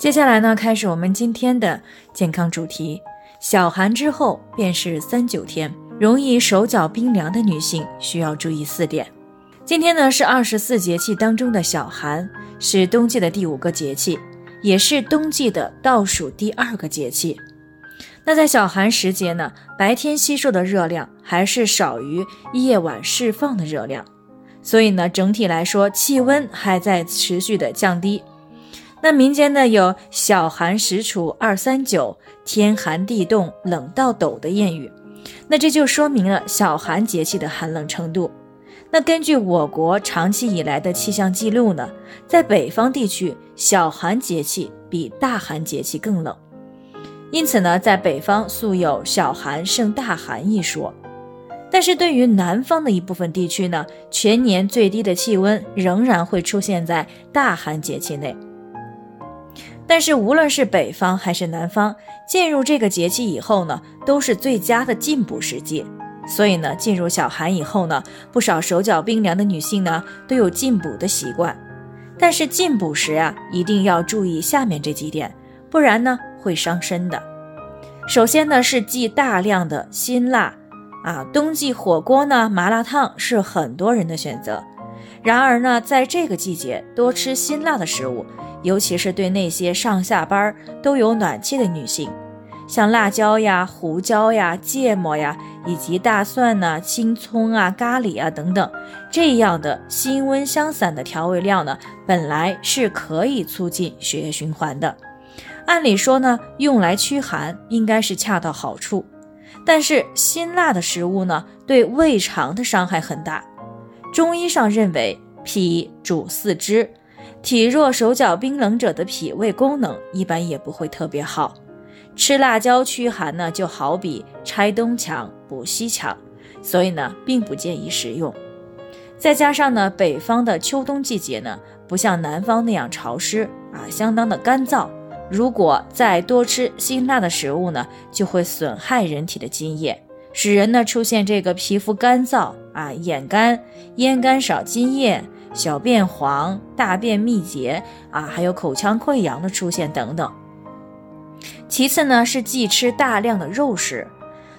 接下来呢，开始我们今天的健康主题。小寒之后便是三九天，容易手脚冰凉的女性需要注意四点。今天呢是二十四节气当中的小寒，是冬季的第五个节气，也是冬季的倒数第二个节气。那在小寒时节呢，白天吸收的热量还是少于夜晚释放的热量，所以呢，整体来说气温还在持续的降低。那民间呢有“小寒时处二三九，天寒地冻冷到抖”的谚语，那这就说明了小寒节气的寒冷程度。那根据我国长期以来的气象记录呢，在北方地区，小寒节气比大寒节气更冷，因此呢，在北方素有“小寒胜大寒”一说。但是对于南方的一部分地区呢，全年最低的气温仍然会出现在大寒节气内。但是无论是北方还是南方，进入这个节气以后呢，都是最佳的进补时节。所以呢，进入小寒以后呢，不少手脚冰凉的女性呢，都有进补的习惯。但是进补时啊，一定要注意下面这几点，不然呢会伤身的。首先呢是忌大量的辛辣啊，冬季火锅呢、麻辣烫是很多人的选择。然而呢，在这个季节多吃辛辣的食物。尤其是对那些上下班都有暖气的女性，像辣椒呀、胡椒呀、芥末呀，以及大蒜呐、青葱啊、咖喱啊等等这样的辛温香散的调味料呢，本来是可以促进血液循环的。按理说呢，用来驱寒应该是恰到好处。但是辛辣的食物呢，对胃肠的伤害很大。中医上认为，脾主四肢。体弱、手脚冰冷者的脾胃功能一般也不会特别好。吃辣椒驱寒呢，就好比拆东墙补西墙，所以呢，并不建议食用。再加上呢，北方的秋冬季节呢，不像南方那样潮湿啊，相当的干燥。如果再多吃辛辣的食物呢，就会损害人体的津液，使人呢出现这个皮肤干燥啊、眼干、咽干少津液。小便黄、大便秘结啊，还有口腔溃疡的出现等等。其次呢，是忌吃大量的肉食。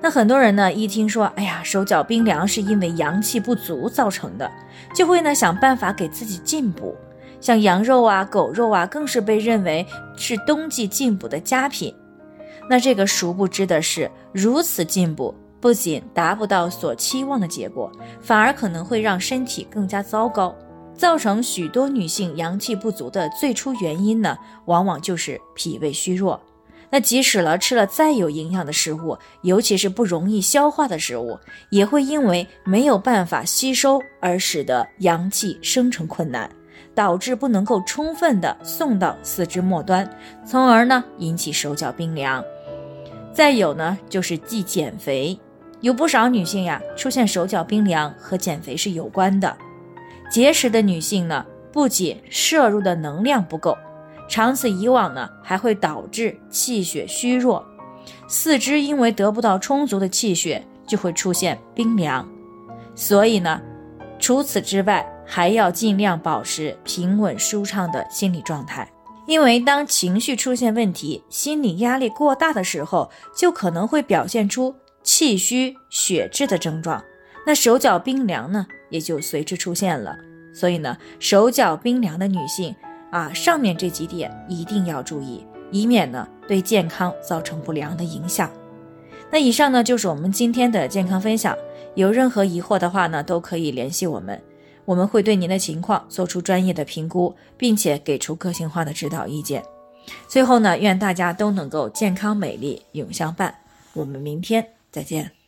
那很多人呢，一听说，哎呀，手脚冰凉是因为阳气不足造成的，就会呢想办法给自己进补。像羊肉啊、狗肉啊，更是被认为是冬季进补的佳品。那这个殊不知的是，如此进补不仅达不到所期望的结果，反而可能会让身体更加糟糕。造成许多女性阳气不足的最初原因呢，往往就是脾胃虚弱。那即使了吃了再有营养的食物，尤其是不容易消化的食物，也会因为没有办法吸收而使得阳气生成困难，导致不能够充分的送到四肢末端，从而呢引起手脚冰凉。再有呢，就是忌减肥，有不少女性呀出现手脚冰凉和减肥是有关的。节食的女性呢，不仅摄入的能量不够，长此以往呢，还会导致气血虚弱，四肢因为得不到充足的气血，就会出现冰凉。所以呢，除此之外，还要尽量保持平稳舒畅的心理状态，因为当情绪出现问题、心理压力过大的时候，就可能会表现出气虚血滞的症状。那手脚冰凉呢，也就随之出现了。所以呢，手脚冰凉的女性啊，上面这几点一定要注意，以免呢对健康造成不良的影响。那以上呢就是我们今天的健康分享。有任何疑惑的话呢，都可以联系我们，我们会对您的情况做出专业的评估，并且给出个性化的指导意见。最后呢，愿大家都能够健康美丽永相伴。我们明天再见。